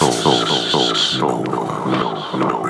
Soul, soul, soul, soul, no, no, radio,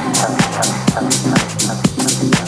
Thank you.